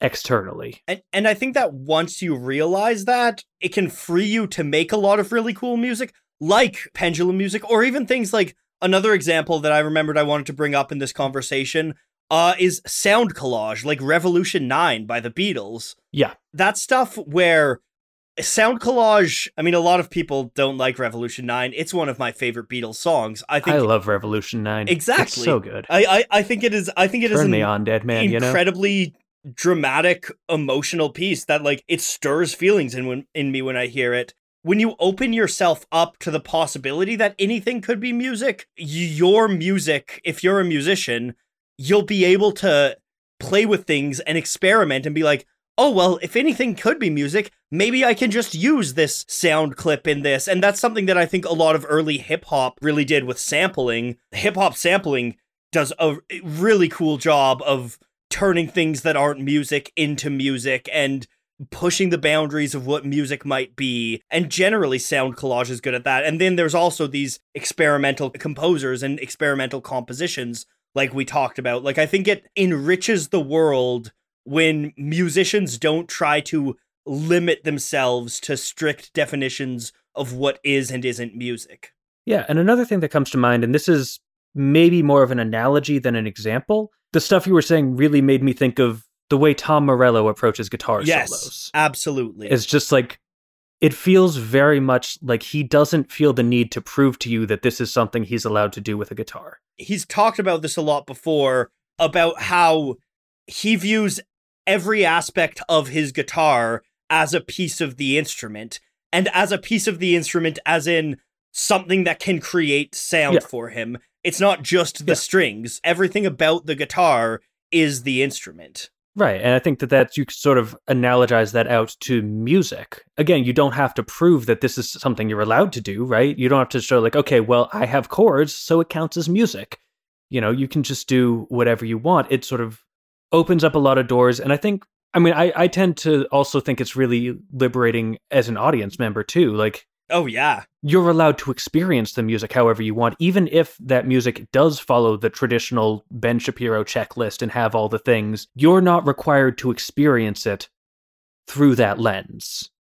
externally. And and I think that once you realize that, it can free you to make a lot of really cool music, like pendulum music, or even things like another example that I remembered I wanted to bring up in this conversation uh, is sound collage, like Revolution 9 by the Beatles. Yeah. That stuff where sound collage, I mean, a lot of people don't like Revolution 9. It's one of my favorite Beatles songs. I think I love Revolution 9. Exactly. It's so good. I, I, I think it is I think it Turn is me on, dead man, incredibly you know? dramatic, emotional piece that like it stirs feelings in when in me when I hear it. When you open yourself up to the possibility that anything could be music, your music, if you're a musician, you'll be able to play with things and experiment and be like, oh, well, if anything could be music, maybe I can just use this sound clip in this. And that's something that I think a lot of early hip hop really did with sampling. Hip hop sampling does a really cool job of turning things that aren't music into music and pushing the boundaries of what music might be. And generally, sound collage is good at that. And then there's also these experimental composers and experimental compositions like we talked about. Like I think it enriches the world when musicians don't try to limit themselves to strict definitions of what is and isn't music. Yeah, and another thing that comes to mind and this is maybe more of an analogy than an example, the stuff you were saying really made me think of the way Tom Morello approaches guitar yes, solos. absolutely. It's just like it feels very much like he doesn't feel the need to prove to you that this is something he's allowed to do with a guitar. He's talked about this a lot before about how he views every aspect of his guitar as a piece of the instrument and as a piece of the instrument as in something that can create sound Yeah. for him. It's not just the Yeah. strings. Everything about the guitar is the instrument. Right. And I think that that's, you sort of analogize that out to music. Again, you don't have to prove that this is something you're allowed to do, right? You don't have to show, like, okay, well, I have chords, so it counts as music. You know, you can just do whatever you want. It sort of opens up a lot of doors. And I think, I mean, I, I tend to also think it's really liberating as an audience member, too. Like, Oh yeah. you're allowed to experience the music however you want, even if that music does follow the traditional Ben Shapiro checklist and have all the things. You're not required to experience it through that lens.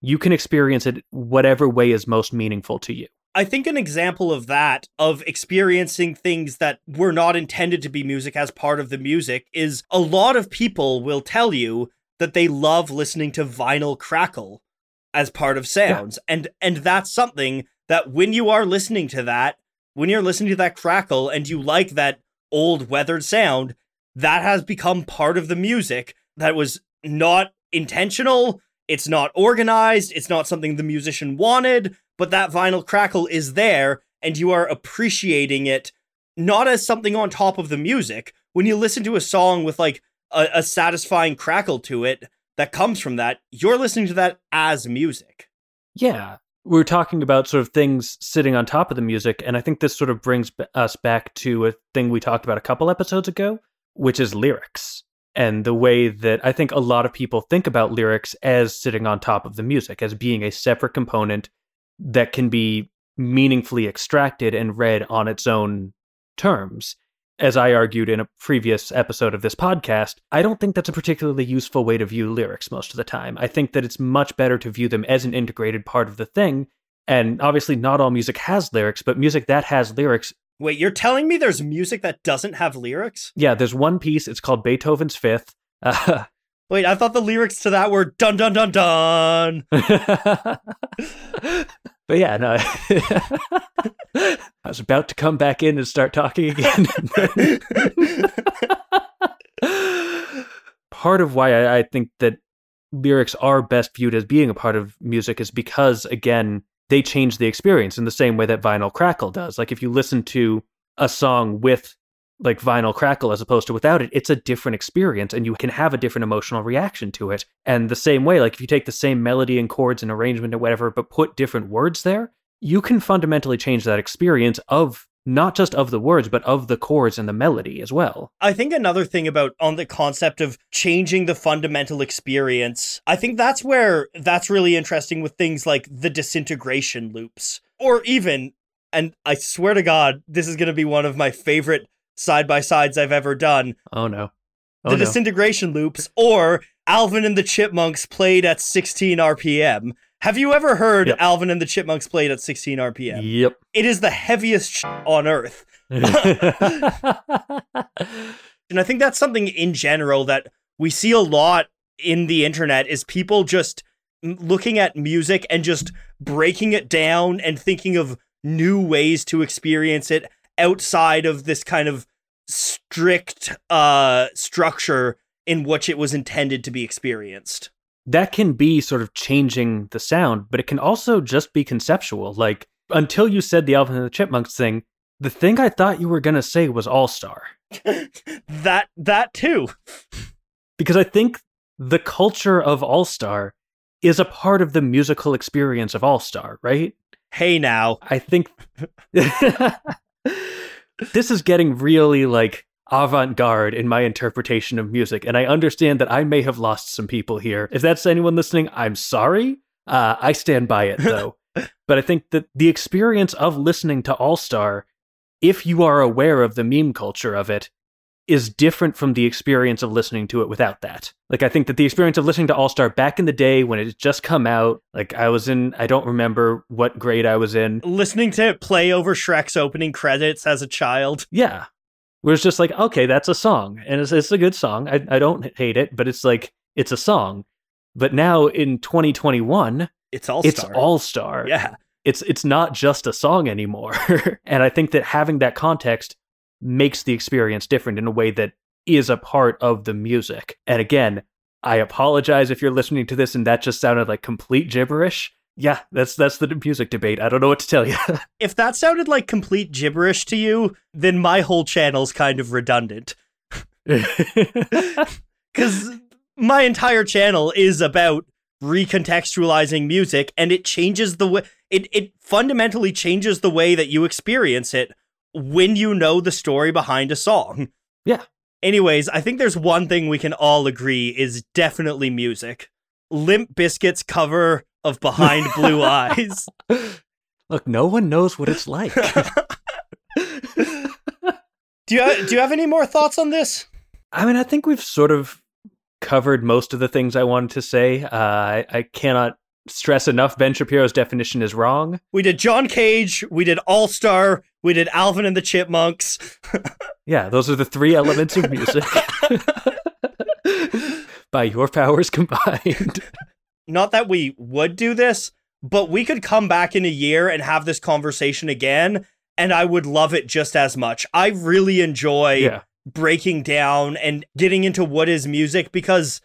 You can experience it whatever way is most meaningful to you. I think an example of that, of experiencing things that were not intended to be music as part of the music, is a lot of people will tell you that they love listening to vinyl crackle as part of sounds. And and that's something that when you are listening to that, when you're listening to that crackle and you like that old weathered sound, that has become part of the music that was not intentional, it's not organized, it's not something the musician wanted, but that vinyl crackle is there and you are appreciating it not as something on top of the music. When you listen to a song with like a, a satisfying crackle to it that comes from that, you're listening to that as music. Yeah. We're talking about sort of things sitting on top of the music, and I think this sort of brings us back to a thing we talked about a couple episodes ago, which is lyrics. And the way that I think a lot of people think about lyrics as sitting on top of the music, as being a separate component that can be meaningfully extracted and read on its own terms. As I argued in a previous episode of this podcast, I don't think that's a particularly useful way to view lyrics most of the time. I think that it's much better to view them as an integrated part of the thing. And obviously, not all music has lyrics, but music that has lyrics, Wait, you're telling me there's music that doesn't have lyrics? yeah, there's one piece, it's called Beethoven's Fifth. Uh, Wait, I thought the lyrics to that were dun dun dun dun. but yeah, no. I was about to come back in and start talking again. part of why I, I think that lyrics are best viewed as being a part of music is because, again, they change the experience in the same way that vinyl crackle does. Like if you listen to a song with like vinyl crackle as opposed to without it, it's a different experience and you can have a different emotional reaction to it. And the same way, like if you take the same melody and chords and arrangement or whatever, but put different words there, you can fundamentally change that experience of not just of the words, but of the chords and the melody as well. I think another thing about on the concept of changing the fundamental experience, I think that's where that's really interesting with things like the disintegration loops. Or even, and I swear to God, this is going to be one of my favorite side by sides I've ever done Oh no. Oh the no. disintegration loops, or Alvin and the Chipmunks played at 16 RPM. Have you ever heard Yep. Alvin and the Chipmunks played at 16 RPM? Yep. It is the heaviest sh- on earth. And I think that's something in general that we see a lot in the internet is people just looking at music and just breaking it down and thinking of new ways to experience it outside of this kind of strict uh structure in which it was intended to be experienced. that can be sort of changing the sound, but it can also just be conceptual. Like until you said the Alvin and the Chipmunks thing, the thing I thought you were gonna say was All Star. that that too. Because I think the culture of All Star is a part of the musical experience of All Star, right? Hey now. I think this is getting really like avant garde in my interpretation of music, and I understand that I may have lost some people here. If that's anyone listening, I'm sorry. Uh, I stand by it though. but I think that the experience of listening to All Star, if you are aware of the meme culture of it, is different from the experience of listening to it without that. Like I think that the experience of listening to All Star back in the day when it had just come out, like I was in I don't remember what grade I was in. Listening to it play over Shrek's opening credits as a child. Yeah. where it's just like, okay, that's a song, and it's, it's a good song. I, I don't hate it, but it's like it's a song. But now in 2021, It's all it's all star. yeah. It's it's not just a song anymore. and I think that having that context makes the experience different in a way that is a part of the music. And again, I apologize if you're listening to this and that just sounded like complete gibberish. Yeah, that's that's the music debate. I don't know what to tell you. If that sounded like complete gibberish to you, then my whole channel's kind of redundant. Because my entire channel is about recontextualizing music and it changes the way it, it fundamentally changes the way that you experience it when you know the story behind a song. Yeah. Anyways, I think there's one thing we can all agree is definitely music. Limp Bizkit's cover of Behind Blue Eyes. Look, no one knows what it's like. Do you do you have any more thoughts on this? I mean, I think we've sort of covered most of the things I wanted to say. Uh, I, I cannot stress enough Ben Shapiro's definition is wrong. We did John Cage, we did All Star, we did Alvin and the Chipmunks. Yeah, those are the three elements of music. By your powers combined. Not that we would do this, but we could come back in a year and have this conversation again, and I would love it just as much. I really enjoy yeah. breaking down and getting into what is music because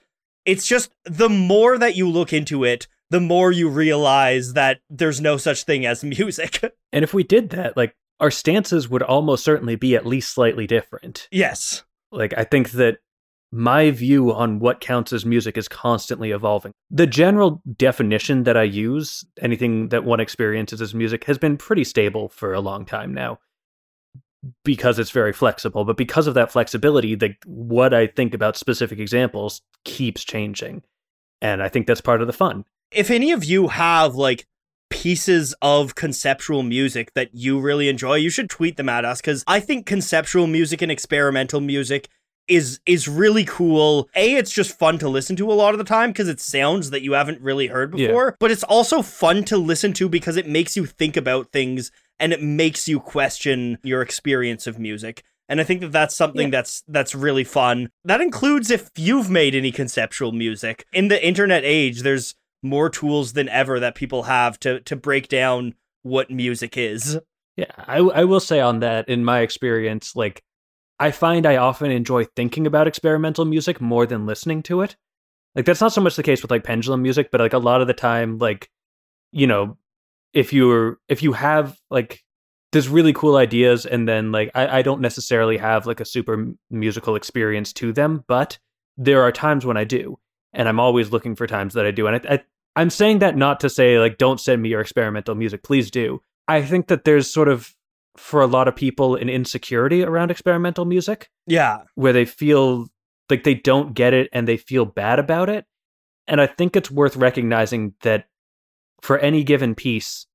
it's just the more that you look into it, the more you realize that there's no such thing as music. And if we did that, like our stances would almost certainly be at least slightly different. yes. Like I think that my view on what counts as music is constantly evolving. The general definition that I use, anything that one experiences as music, has been pretty stable for a long time now because it's very flexible. But because of that flexibility, the what I think about specific examples keeps changing. And I think that's part of the fun. If any of you have like pieces of conceptual music that you really enjoy, you should tweet them at us because I think conceptual music and experimental music is is really cool. A, it's just fun to listen to a lot of the time because it sounds that you haven't really heard Yeah. before. But it's also fun to listen to because it makes you think about things and it makes you question your experience of music. And I think that that's something Yeah. that's that's really fun. That includes if you've made any conceptual music. In the internet age, there's more tools than ever that people have to to break down what music is. Yeah, I, I will say on that, in my experience, like I find I often enjoy thinking about experimental music more than listening to it. Like that's not so much the case with like pendulum music, but like a lot of the time, like you know, if you're if you have like there's really cool ideas, and then like I, I don't necessarily have like a super musical experience to them, but there are times when I do, and I'm always looking for times that I do, and I, I I'm saying that not to say like don't send me your experimental music, please do. I think that there's sort of for a lot of people an insecurity around experimental music Yeah. where they feel like they don't get it and they feel bad about it. And I think it's worth recognizing that for any given piece,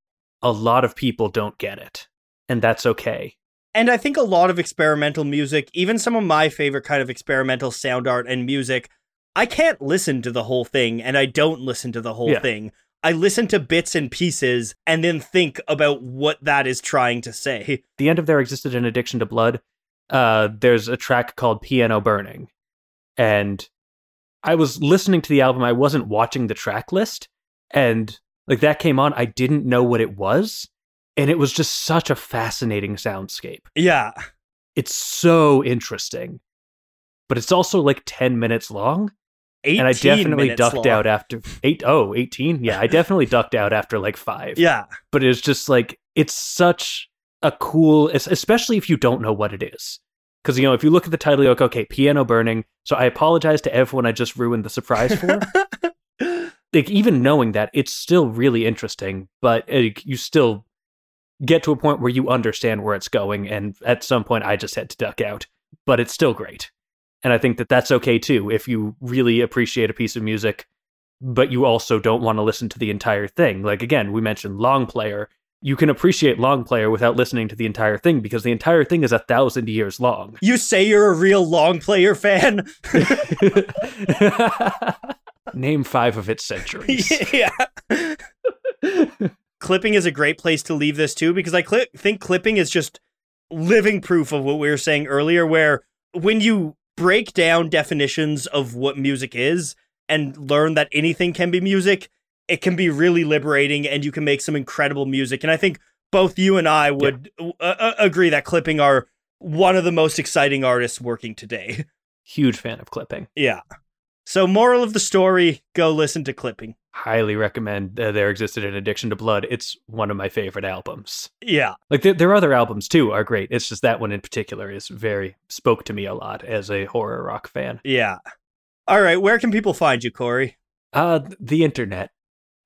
a lot of people don't get it. And that's okay. And I think a lot of experimental music, even some of my favorite kind of experimental sound art and music, I can't listen to the whole thing and I don't listen to the whole Yeah. thing. I listen to bits and pieces and then think about what that is trying to say. the end of there existed an addiction to blood uh there's a track called piano burning and i was listening to the album i wasn't watching the track list and like that came on i didn't know what it was and it was just such a fascinating soundscape Yeah. it's so interesting but it's also like 10 minutes long 18 and i definitely ducked long. out after 8 oh 18 yeah i definitely ducked out after like 5 Yeah. but it's just like it's such a cool especially if you don't know what it is. Because you know if you look at the title you're like okay piano burning. So i apologize to everyone i just ruined the surprise for. Like even knowing that it's still really interesting but uh, you still get to a point where you understand where it's going and at some point i just had to duck out. But it's still great and i think that that's okay too if you really appreciate a piece of music but you also don't want to listen to the entire thing like again we mentioned Longplayer you can appreciate Longplayer without listening to the entire thing because the entire thing is a thousand years long You say you're a real Longplayer fan? name five of its centuries yeah. clipping is a great place to leave this too because I cli think clipping is just living proof of what we were saying earlier, where when you break down definitions of what music is and learn that anything can be music, it can be really liberating and you can make some incredible music. And I think both you and I would uh, uh, agree that Clipping are one of the most exciting artists working today. Huge fan of Clipping. Yeah. So, moral of the story go listen to Clipping. Highly recommend uh, There Existed an Addiction to Blood. It's one of my favorite albums. Yeah. Like, are other albums too, are great. It's just that one in particular is very, spoke to me a lot as a horror rock fan. Yeah. All right. Where can people find you, Cory? Uh, the internet.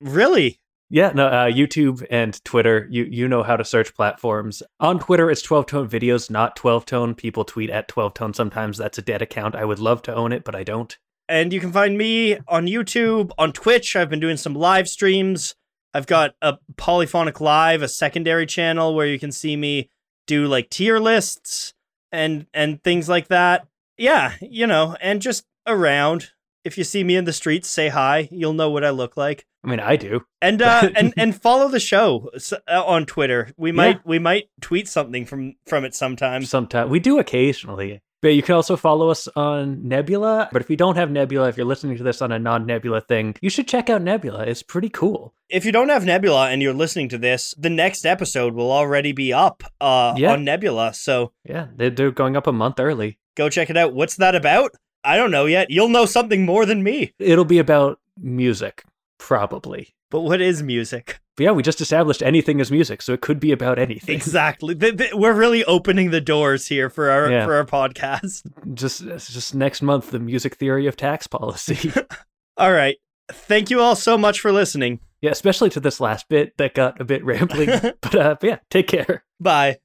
Really? Yeah, no, uh, YouTube and Twitter. You you know how to search platforms. On Twitter, it's 12tone videos, not 12tone. People tweet at 12tone sometimes. That's a dead account. I would love to own it, but I don't. And you can find me on YouTube, on Twitch. I've been doing some live streams. I've got a Polyphonic Live, a secondary channel where you can see me do like tier lists and and things like that. Yeah, you know, and just around. If you see me in the streets, say hi. You'll know what I look like. I mean, I do. And uh, and and follow the show uh, on Twitter. We might yeah. we might tweet something from from it sometime. Sometime we do occasionally. But you can also follow us on Nebula. But if you don't have Nebula, if you're listening to this on a non Nebula thing, you should check out Nebula. It's pretty cool. If you don't have Nebula and you're listening to this, the next episode will already be up uh, yeah. on Nebula. So yeah, they're going up a month early. Go check it out. What's that about? I don't know yet. You'll know something more than me. It'll be about music, probably. But what is music? But yeah, we just established anything is music, so it could be about anything. Exactly. We're really opening the doors here for our yeah. for our podcast. Just just next month, the music theory of tax policy. all right. Thank you all so much for listening. Yeah, especially to this last bit that got a bit rambling. but, uh, but yeah, take care. Bye.